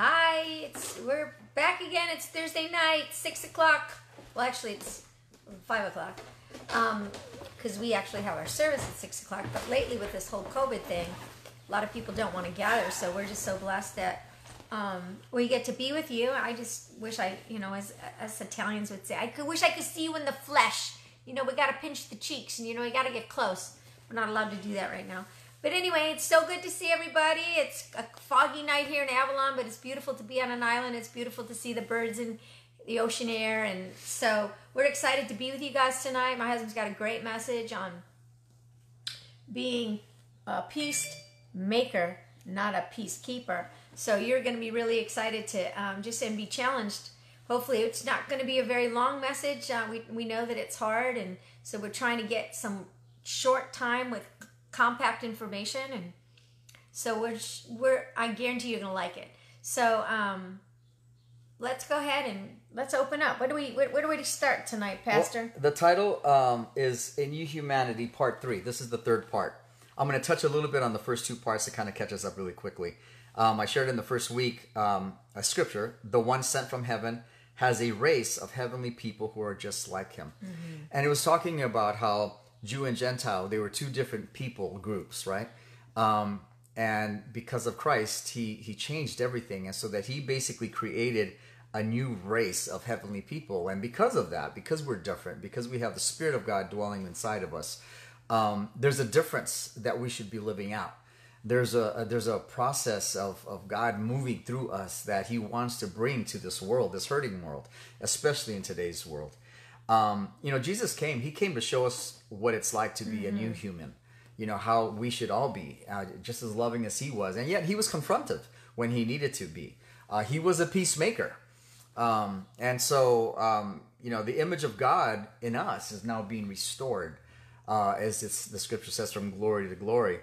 Hi, it's we're back again. It's Thursday night, six o'clock. Well, actually, it's five o'clock. Um, because we actually have our service at six o'clock. But lately, with this whole COVID thing, a lot of people don't want to gather. So we're just so blessed that um, we get to be with you. I just wish I, you know, as as Italians would say, I could wish I could see you in the flesh. You know, we got to pinch the cheeks, and you know, we got to get close. We're not allowed to do that right now. But anyway, it's so good to see everybody. It's a foggy night here in Avalon, but it's beautiful to be on an island. It's beautiful to see the birds and the ocean air. And so we're excited to be with you guys tonight. My husband's got a great message on being a peacemaker, not a peacekeeper. So you're going to be really excited to um, just and be challenged. Hopefully, it's not going to be a very long message. Uh, we, we know that it's hard, and so we're trying to get some short time with compact information and so we're we're I guarantee you're gonna like it. So um, let's go ahead and let's open up. What do we where, where do we start tonight, Pastor? Well, the title um, is "A New Humanity" Part Three. This is the third part. I'm going to touch a little bit on the first two parts to kind of catch us up really quickly. Um, I shared in the first week um, a scripture: "The one sent from heaven." Has a race of heavenly people who are just like him. Mm-hmm. And it was talking about how Jew and Gentile, they were two different people groups, right? Um, and because of Christ, he he changed everything, and so that he basically created a new race of heavenly people. And because of that, because we're different, because we have the Spirit of God dwelling inside of us, um, there's a difference that we should be living out. There's a, a, there's a process of, of God moving through us that He wants to bring to this world, this hurting world, especially in today's world. Um, you know, Jesus came. He came to show us what it's like to be mm-hmm. a new mm-hmm. human. You know how we should all be, uh, just as loving as he was, and yet he was confronted when he needed to be. Uh, he was a peacemaker, um, and so um, you know the image of God in us is now being restored, uh, as the scripture says, from glory to glory.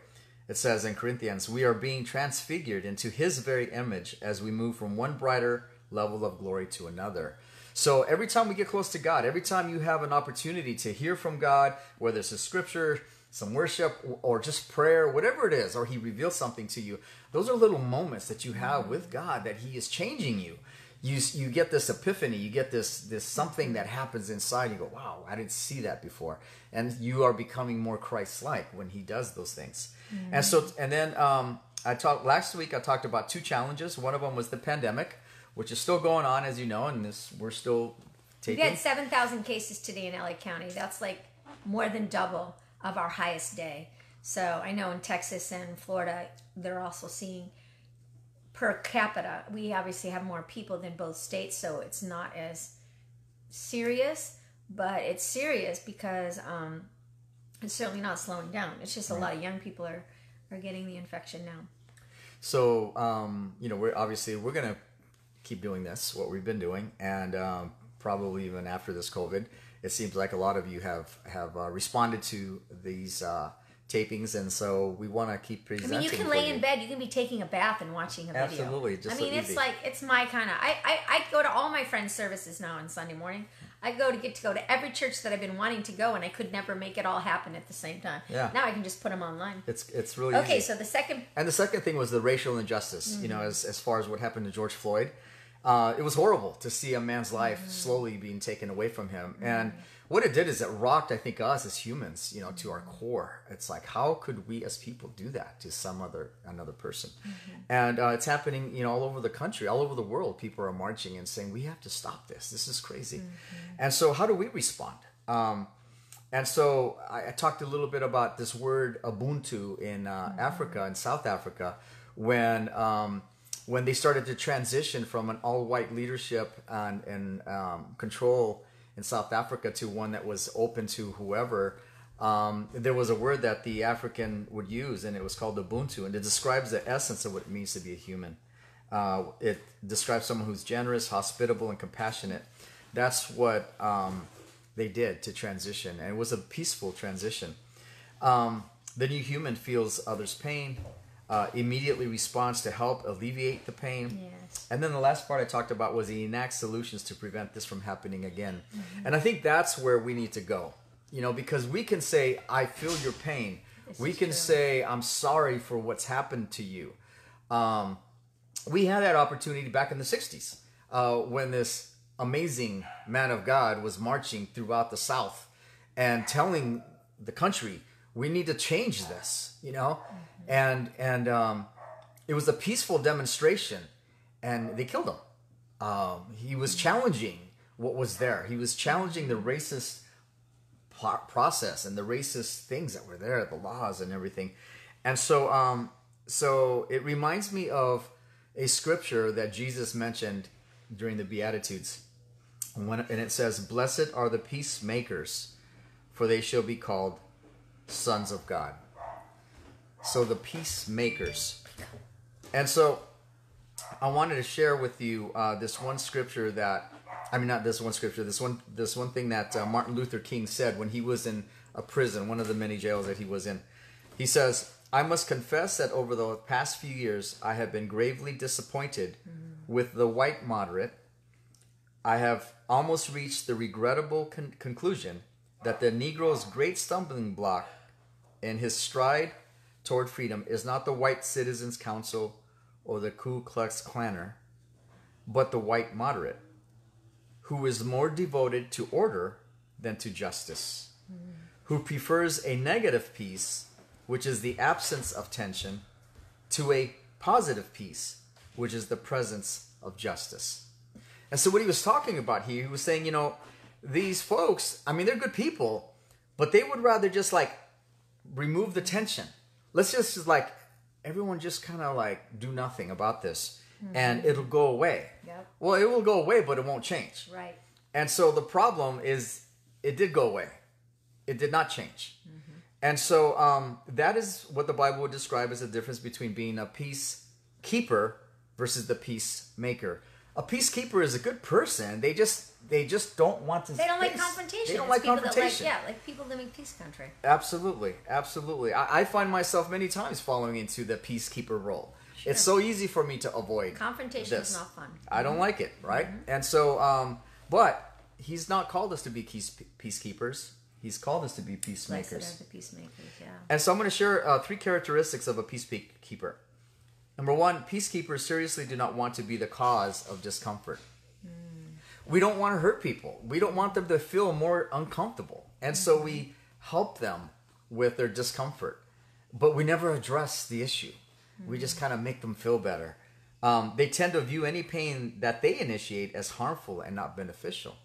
It says in Corinthians, we are being transfigured into His very image as we move from one brighter level of glory to another. So every time we get close to God, every time you have an opportunity to hear from God, whether it's a scripture, some worship, or just prayer, whatever it is, or He reveals something to you, those are little moments that you have with God that He is changing you. You, you get this epiphany, you get this this something that happens inside. You go, wow, I didn't see that before, and you are becoming more Christ-like when He does those things. Mm-hmm. And so, and then um, I talked last week. I talked about two challenges. One of them was the pandemic which is still going on, as you know, and this we're still taking. We had seven thousand cases today in LA County. That's like more than double of our highest day. So I know in Texas and Florida, they're also seeing per capita. We obviously have more people than both states, so it's not as serious, but it's serious because um, it's certainly not slowing down. It's just a right. lot of young people are are getting the infection now. So um, you know, we're obviously we're gonna keep doing this, what we've been doing, and um, probably even after this COVID, it seems like a lot of you have have uh, responded to these uh, tapings, and so we want to keep presenting. I mean, you can lay in bed, you can be taking a bath and watching a video. Absolutely, just I mean, so it's like it's my kind of. I, I I go to all my friends' services now on Sunday morning. I go to get to go to every church that I've been wanting to go, and I could never make it all happen at the same time. Yeah. Now I can just put them online. It's it's really okay. Easy. So the second and the second thing was the racial injustice. Mm-hmm. You know, as as far as what happened to George Floyd uh, it was horrible to see a man's life mm-hmm. slowly being taken away from him. Mm-hmm. And what it did is it rocked, I think, us as humans, you know, to our core. It's like, how could we as people do that to some other another person? Mm-hmm. And uh, it's happening, you know, all over the country, all over the world. People are marching and saying, we have to stop this. This is crazy. Mm-hmm. And so, how do we respond? Um, and so, I, I, talked a little bit about this word Ubuntu in uh, mm-hmm. Africa, in South Africa, when. Um, when they started to transition from an all-white leadership and, and um, control in South Africa to one that was open to whoever, um, there was a word that the African would use, and it was called Ubuntu, and it describes the essence of what it means to be a human. Uh, it describes someone who's generous, hospitable, and compassionate. That's what um, they did to transition, and it was a peaceful transition. Um, the new human feels others' pain, uh, immediately responds to help alleviate the pain. Yes. And then the last part I talked about was he enacts solutions to prevent this from happening again. Mm-hmm. And I think that's where we need to go. You know, because we can say, I feel your pain. This we can true. say, I'm sorry for what's happened to you. Um, we had that opportunity back in the 60s uh, when this amazing man of God was marching throughout the South and telling the country, we need to change this, you know? And, and um, it was a peaceful demonstration, and they killed him. Um, he was challenging what was there, he was challenging the racist process and the racist things that were there, the laws and everything. And so, um, so it reminds me of a scripture that Jesus mentioned during the Beatitudes. When, and it says, Blessed are the peacemakers, for they shall be called sons of God. So the peacemakers. And so I wanted to share with you uh, this one scripture that, I mean, not this one scripture, this one, this one thing that uh, Martin Luther King said when he was in a prison, one of the many jails that he was in. He says, I must confess that over the past few years, I have been gravely disappointed with the white moderate. I have almost reached the regrettable con- conclusion that the Negro's great stumbling block in his stride toward freedom is not the white citizens' council or the Ku Klux Klanner, but the white moderate, who is more devoted to order than to justice, who prefers a negative peace, which is the absence of tension, to a positive peace, which is the presence of justice. And so, what he was talking about here, he was saying, you know, these folks, I mean, they're good people, but they would rather just like remove the tension. Let's just, just like everyone just kind of like do nothing about this and it'll go away. Yep. Well, it will go away, but it won't change. Right. And so the problem is it did go away. It did not change. And so um, that is what the Bible would describe as the difference between being a peacekeeper versus the peacemaker. A peacekeeper is a good person. They just they just don't want to. They don't like face- confrontation. They don't It's like people confrontation. That like, yeah, like people living peace country. Absolutely, absolutely. I, I find myself many times falling into the peacekeeper role. It's so easy for me to avoid Confrontation this. is not fun. I don't like it, right? And so, um, but he's not called us to be peace, peacekeepers. He's called us to be Blessed peacemakers. are the peacemakers. Yeah. And so I'm going to share uh, three characteristics of a peacekeeper. Number one, peacekeepers seriously do not want to be the cause of discomfort. We don't want to hurt people. We don't want them to feel more uncomfortable. And so we help them with their discomfort. But we never address the issue. We just kind of make them feel better. Um, they tend to view any pain that they initiate as harmful and not beneficial.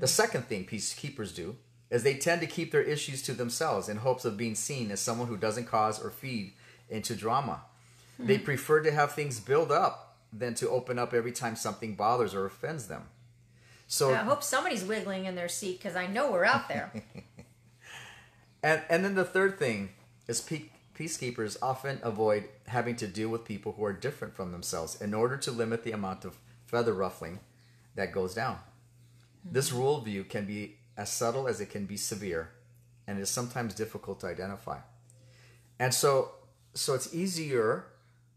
The second thing peacekeepers do is they tend to keep their issues to themselves in hopes of being seen as someone who doesn't cause or feed into drama. They hmm. prefer to have things build up than to open up every time something bothers or offends them. So I hope somebody's wiggling in their seat because I know we're out there. And and then the third thing is pe- peacekeepers often avoid having to deal with people who are different from themselves in order to limit the amount of feather ruffling that goes down. This hmm. rule of view can be as subtle as it can be severe, and is sometimes difficult to identify. And so so it's easier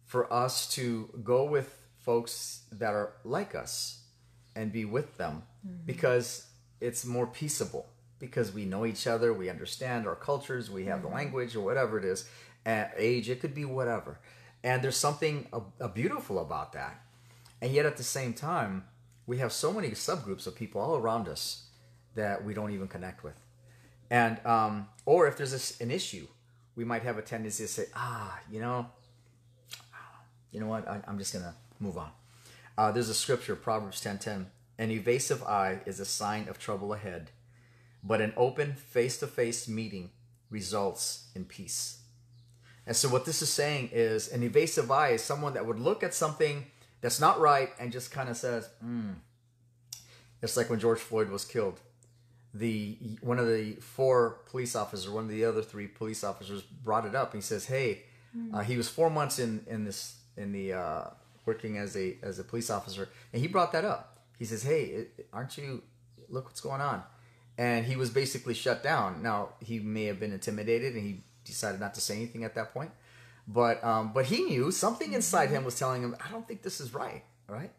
for us to go with folks that are like us and be with them because it's more peaceable because we know each other we understand our cultures we have the language or whatever it is and age it could be whatever. And there's something uh, uh, beautiful about that. And yet at the same time we have so many subgroups of people all around us that we don't even connect with. And um, or if there's this, an issue we might have a tendency to say ah you know you know what? I, i'm just gonna move on. Uh, there's a scripture proverbs 10.10 an evasive eye is a sign of trouble ahead but an open face-to-face meeting results in peace. And so what this is saying is an evasive eye is someone that would look at something that's not right and just kind of says hmm. It's like when george floyd was killed. The one of the four police officers, one of the other three police officers, brought it up. He says, "Hey, uh, he was four months in in this in the uh, working as a as a police officer, and he brought that up. He says, "Hey, aren't you? Look what's going on." And he was basically shut down. Now he may have been intimidated, and he decided not to say anything at that point. But um, but he knew something inside him was telling him, "I don't think this is right." Right?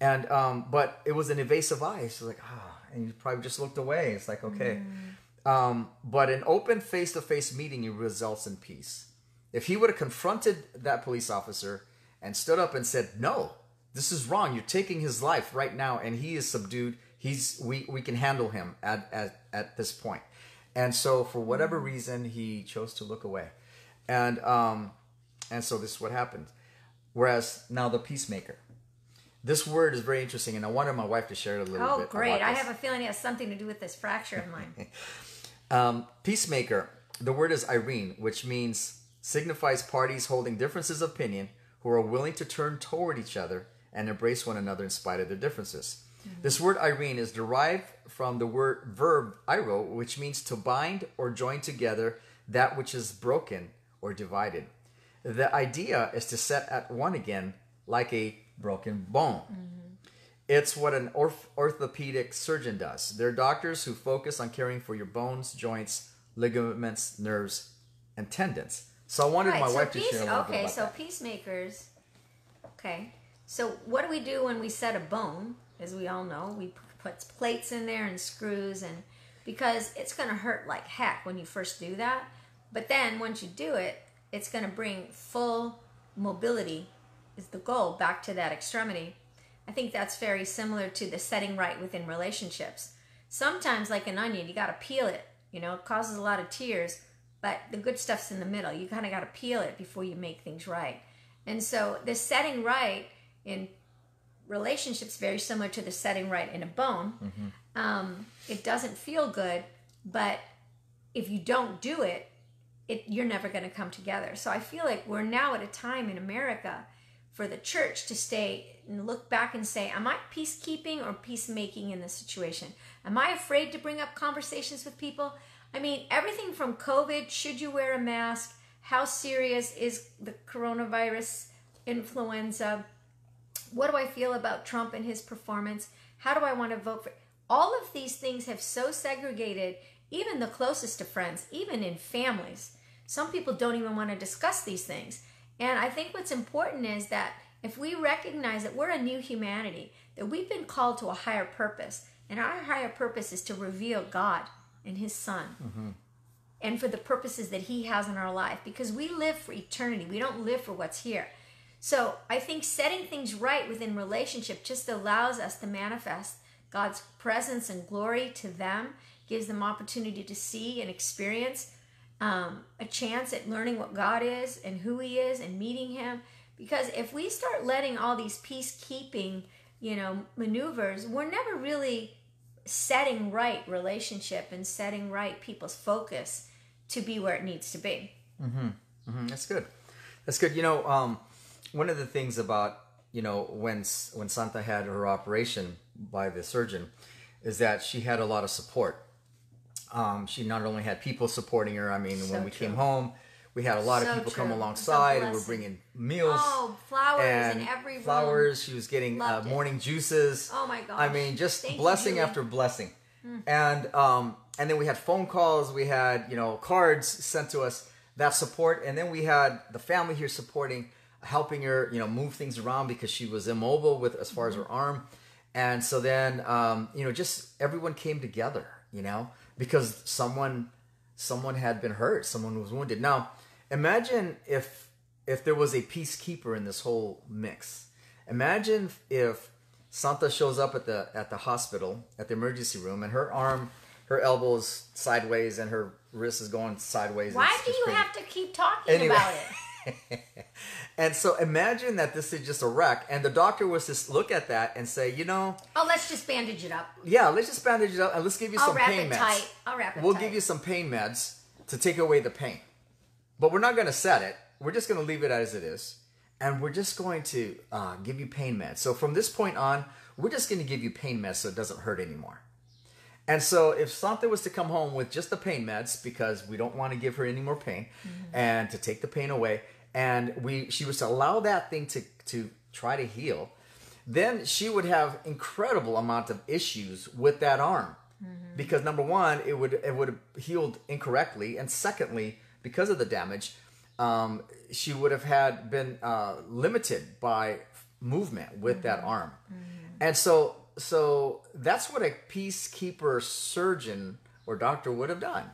And um, but it was an evasive eye. So like, ah, and he probably just looked away. It's like, okay. Um, but an open face-to-face meeting results in peace. If he would have confronted that police officer and stood up and said, "No, this is wrong. You're taking his life right now, and he is subdued. He's we we can handle him at at at this point." And so, for whatever reason, he chose to look away, and um, and so this is what happened. Whereas now the peacemaker. This word is very interesting, and I wanted my wife to share it a little Oh, bit. Oh, great. I have a feeling it has something to do with this fracture of mine. Um, peacemaker. The word is Irene, which means signifies parties holding differences of opinion who are willing to turn toward each other and embrace one another in spite of their differences. Mm-hmm. This word Irene is derived from the word verb iro, which means to bind or join together that which is broken or divided. The idea is to set at one again like a broken bone. Mm-hmm. It's what an orth- orthopedic surgeon does. They're doctors who focus on caring for your bones, joints, ligaments, nerves, and tendons. So I wanted Right, my so wife to share a Okay, so that. peacemakers. Okay, so what do we do when we set a bone? As we all know, we put plates in there and screws, and because it's going to hurt like heck when you first do that. But then once you do it, it's going to bring full mobility. Is the goal back to that extremity? I think that's very similar to the setting right within relationships. Sometimes, like an onion, you got to peel it. You know, it causes a lot of tears, but the good stuff's in the middle. You kind of got to peel it before you make things right. And so, the setting right in relationships very similar to the setting right in a bone. Um, it doesn't feel good, but if you don't do it, it you're never going to come together. So I feel like we're now at a time in America for the church to stay and look back and say, Am I peacekeeping or peacemaking in this situation? Am I afraid to bring up conversations with people? I mean, everything from COVID, should you wear a mask? How serious is the coronavirus influenza? What do I feel about Trump and his performance? How do I want to vote for? All of these things have so segregated even the closest of friends, even in families. Some people don't even want to discuss these things. And I think what's important is that if we recognize that we're a new humanity, that we've been called to a higher purpose, and our higher purpose is to reveal God and His Son and for the purposes that He has in our life because we live for eternity. We don't live for what's here. So I think setting things right within relationship just allows us to manifest God's presence and glory to them, gives them opportunity to see and experience um, a chance at learning what God is and who He is and meeting Him. Because if we start letting all these peacekeeping, you know, maneuvers, we're never really setting right relationship and setting right people's focus to be where it needs to be. Mhm, that's good. That's good. You know, um, one of the things about you know when when Santa had her operation by the surgeon is that she had a lot of support. Um, she not only had people supporting her. I mean, So when we true. came home, we had a lot So of people come alongside So and were bringing meals. Oh, flowers in every room. flowers. She was getting uh, morning juices. Oh my god I mean, just Thank blessing. Hmm. after blessing. And um, and then we had phone calls. We had you know cards sent to us that support, and then we had the family here supporting, helping her you know move things around because she was immobile with as far as her arm. And so then um, you know just everyone came together, you know, because someone someone had been hurt, someone was wounded. Now, imagine if if there was a peacekeeper in this whole mix. Imagine if Santa shows up at the at the hospital at the emergency room and her arm, her elbows sideways and her wrist is going sideways. Why It's do just you crazy. have to keep talking Anyway. about it? And so imagine that this is just a wreck, and the doctor was just look at that and say, you know, Oh, let's just bandage it up. yeah, let's just bandage it up and let's give you I'll some wrap pain it meds. tight. I'll wrap it We'll tight. give you some pain meds to take away the pain. But we're not going to set it. We're just going to leave it as it is. And we're just going to uh, give you pain meds. So from this point on, we're just going to give you pain meds so it doesn't hurt anymore. And so if Santa was to come home with just the pain meds because we don't want to give her any more pain Mm-hmm. and to take the pain away and we she was to allow that thing to to try to heal, then she would have incredible amount of issues with that arm. Mm-hmm. Because number one, it would it would have healed incorrectly, and secondly, because of the damage, um, she would have had been uh, limited by movement with that Mm-hmm. arm, and so so that's what a peacekeeper surgeon or doctor would have done.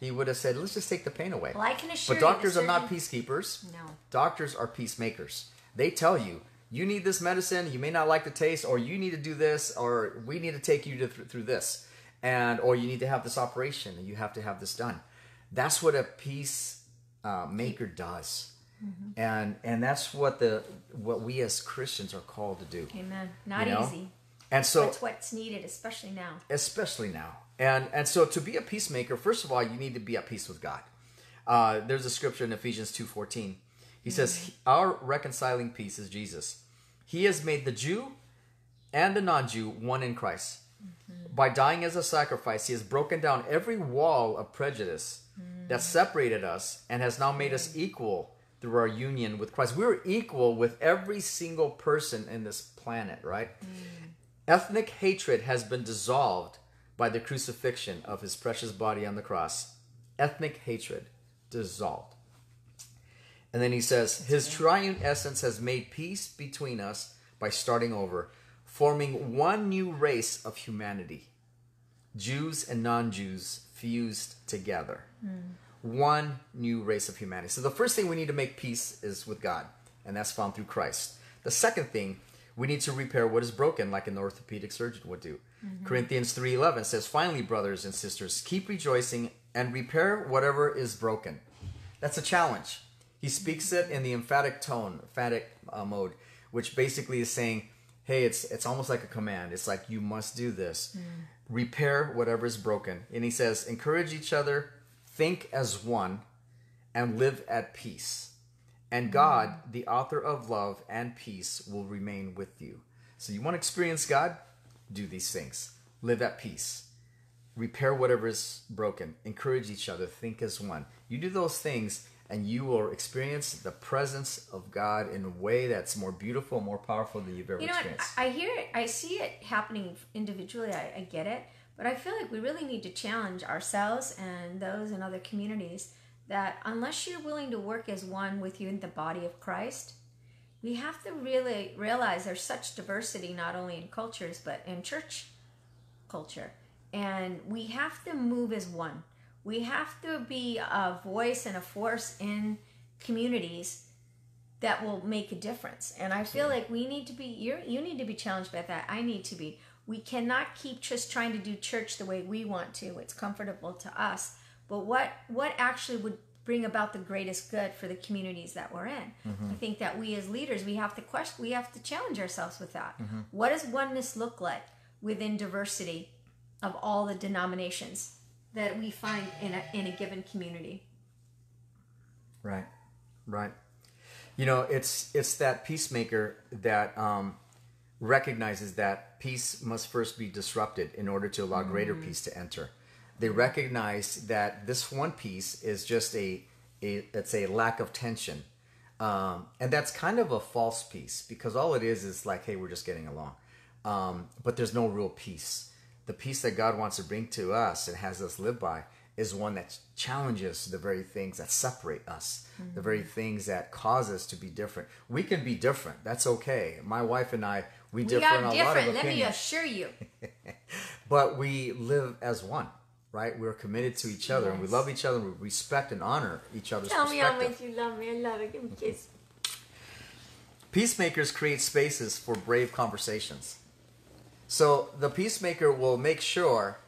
He would have said, "Let's just take the pain away." Well, I can assure but you doctors are not peacekeepers. No. Doctors are peacemakers. they tell you you need this medicine you may not like the taste or you need to do this or we need to take you to, through this and or you need to have this operation and you have to have this done that's what a peace uh, maker does and and that's what the what we as christians are called to do Amen. Not you know? easy. and so That's what's needed, especially now. especially now. And and so to be a peacemaker, first of all, you need to be at peace with God. Uh, there's a scripture in Ephesians two fourteen. He says, "Our reconciling peace is Jesus. He has made the Jew and the non-Jew one in Christ. Mm-hmm. By dying as a sacrifice, He has broken down every wall of prejudice mm. that separated us and has now made us mm. equal through our union with Christ. We're equal with every single person in this planet, right? Mm. Ethnic hatred has been dissolved by the crucifixion of his precious body on the cross. Ethnic hatred dissolved. And then he says, His triune essence has made peace between us by starting over, forming one new race of humanity. Jews and non Jews fused together. One new race of humanity. So the first thing we need to make peace is with God, and that's found through Christ. The second thing, we need to repair what is broken, like an orthopedic surgeon would do. Corinthians 3:11 says, "Finally, brothers and sisters, keep rejoicing and repair whatever is broken." That's a challenge. He speaks it in the emphatic tone, emphatic uh, mode, which basically is saying, "Hey, it's it's almost like a command. It's like you must do this. Hmm. Repair whatever is broken." And he says, "Encourage each other, think as one, and live at peace." And hmm. God, the author of love and peace, will remain with you. So you want to experience God? Do these things. Live at peace. Repair whatever is broken. Encourage each other. Think as one. You do those things, and you will experience the presence of God in a way that's more beautiful, more powerful than you've ever You know experienced. I I hear it. I see it happening individually. I, I get it. But I feel like we really need to challenge ourselves and those in other communities that unless you're willing to work as one with you in the body of Christ, we have to really realize there's such diversity not only in cultures but in church culture. And we have to move as one. We have to be a voice and a force in communities that will make a difference. And I feel like we need to be you you need to be challenged by that. I need to be. We cannot keep just trying to do church the way we want to. It's comfortable to us. But what what actually would bring about the greatest good for the communities that we're in? Mm-hmm. I think that we as leaders we have to question we have to challenge ourselves with that. Mm-hmm. What does oneness look like within diversity of all the denominations that we find in a in a given community? Right, right. You know, it's it's that peacemaker that um, recognizes that peace must first be disrupted in order to allow greater peace to enter. They recognize that this one piece is just a, a it's a lack of tension, um, and that's kind of a false peace because all it is is like, hey, we're just getting along, um, but there's no real peace. The peace that God wants to bring to us and has us live by is one that challenges the very things that separate us, the very mm-hmm. things that cause us to be different. We can be different. That's okay. My wife and I, we, We differ are in a lot of different, opinions let me assure you. but we live as one right we're committed to each other and we love each other and we respect and honor each other's Tell me how much you love me. I love it. Give me a kiss. peacemakers create spaces for brave conversations so the peacemaker will make sure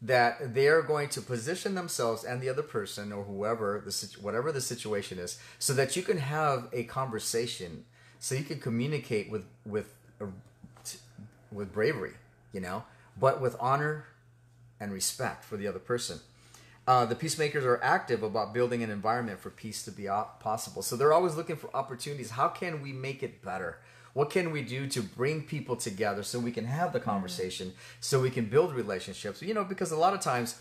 that they're going to position themselves and the other person or whoever the whatever the situation is so that you can have a conversation so you can communicate with with uh, with bravery you know but with honor and respect for the other person uh, the peacemakers are active about building an environment for peace to be possible. So they're always looking for opportunities. How can we make it better? What can we do to bring people together so we can have the mm-hmm. conversation, so we can build relationships? You know, because a lot of times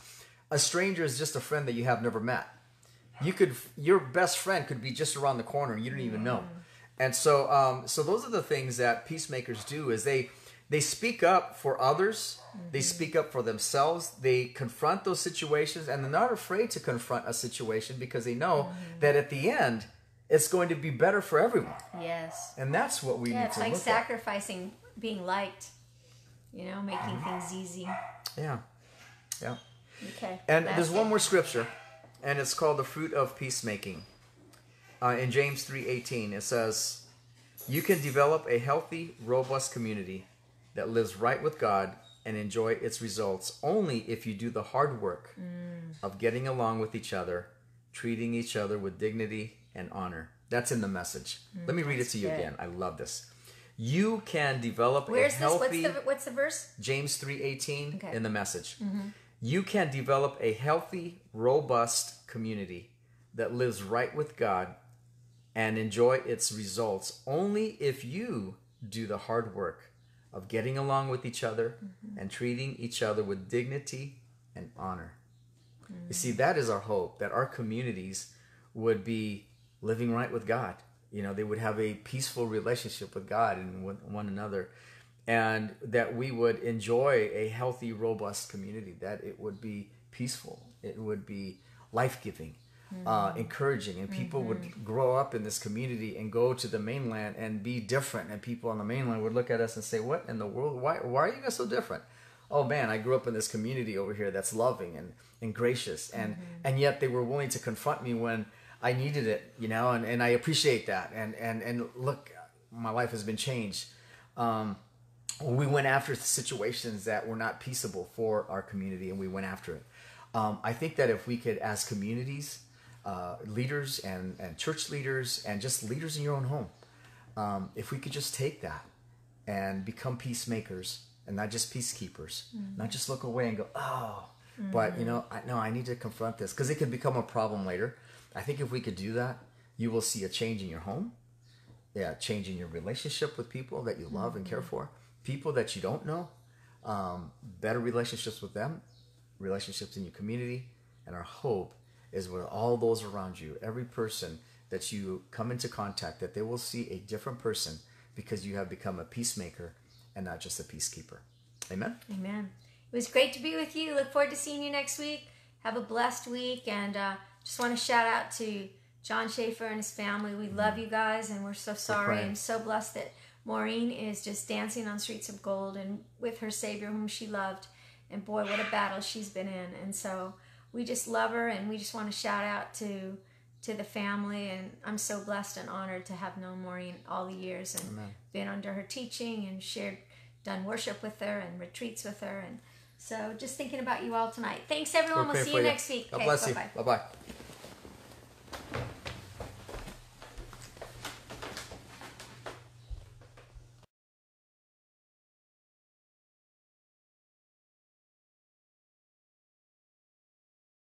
a stranger is just a friend that you have never met. You could, your best friend could be just around the corner and you don't even know. Mm-hmm. And so, um, so those are the things that peacemakers do is they they speak up for others they mm-hmm. speak up for themselves they confront those situations and they're not afraid to confront a situation because they know that at the end it's going to be better for everyone Yes. and that's what we Yeah, need it's to like sacrificing being liked. You know, making things easy. yeah yeah Okay. and that's there's it. one more scripture and it's called the fruit of peacemaking uh, in james 3.18 it says You can develop a healthy, robust community that lives right with God and enjoy its results only if you do the hard work of getting along with each other, treating each other with dignity and honor. That's in the message. Mm, Let me read it to you good. again. I love this. You can develop Where's a this? What's healthy the what's the verse? James 3:18 Okay. in the message. Mm-hmm. You can develop a healthy, robust community that lives right with God and enjoy its results only if you do the hard work of getting along with each other mm-hmm. and treating each other with dignity and honor. You mm. see, that is our hope that our communities would be living right with God. You know, they would have a peaceful relationship with God and with one another, and that we would enjoy a healthy, robust community, that it would be peaceful, it would be life giving. Uh, mm-hmm. encouraging and people would mm-hmm. grow up in this community and go to the mainland and be different and people on the mainland would look at us and say what in the world why, why are you guys so different oh man i grew up in this community over here that's loving and, and gracious and mm-hmm. and yet they were willing to confront me when i needed it you know and, and i appreciate that. And and and look my life has been changed. Um, we went after situations that were not peaceable for our community and we went after it. Um, i think that if we could as communities uh, leaders and, and church leaders and just leaders in your own home um, if we could just take that and become peacemakers and not just peacekeepers not just look away and go oh but you know I, no i need to confront this because it could become a problem later i think if we could do that you will see a change in your home yeah changing your relationship with people that you love and care for people that you don't know um, better relationships with them relationships in your community and our hope is with all those around you every person that you come into contact that they will see a different person because you have become a peacemaker and not just a peacekeeper amen Amen. It was great to be with you. Look forward to seeing you next week. Have a blessed week, and uh, just want to shout out to John Schaefer and his family. We mm-hmm. love you guys, and we're so sorry and so blessed that Maureen is just dancing on streets of gold and with her Savior, whom she loved. And boy, what a battle she's been in. And so we just love her, and we just want to shout out to to the family. And I'm so blessed and honored to have known Maureen all the years and Amen. been under her teaching and shared, done worship with her and retreats with her. And so just thinking about you all tonight. Thanks, everyone. We'll see for you next week. god Okay, bless bye-bye. you bye-bye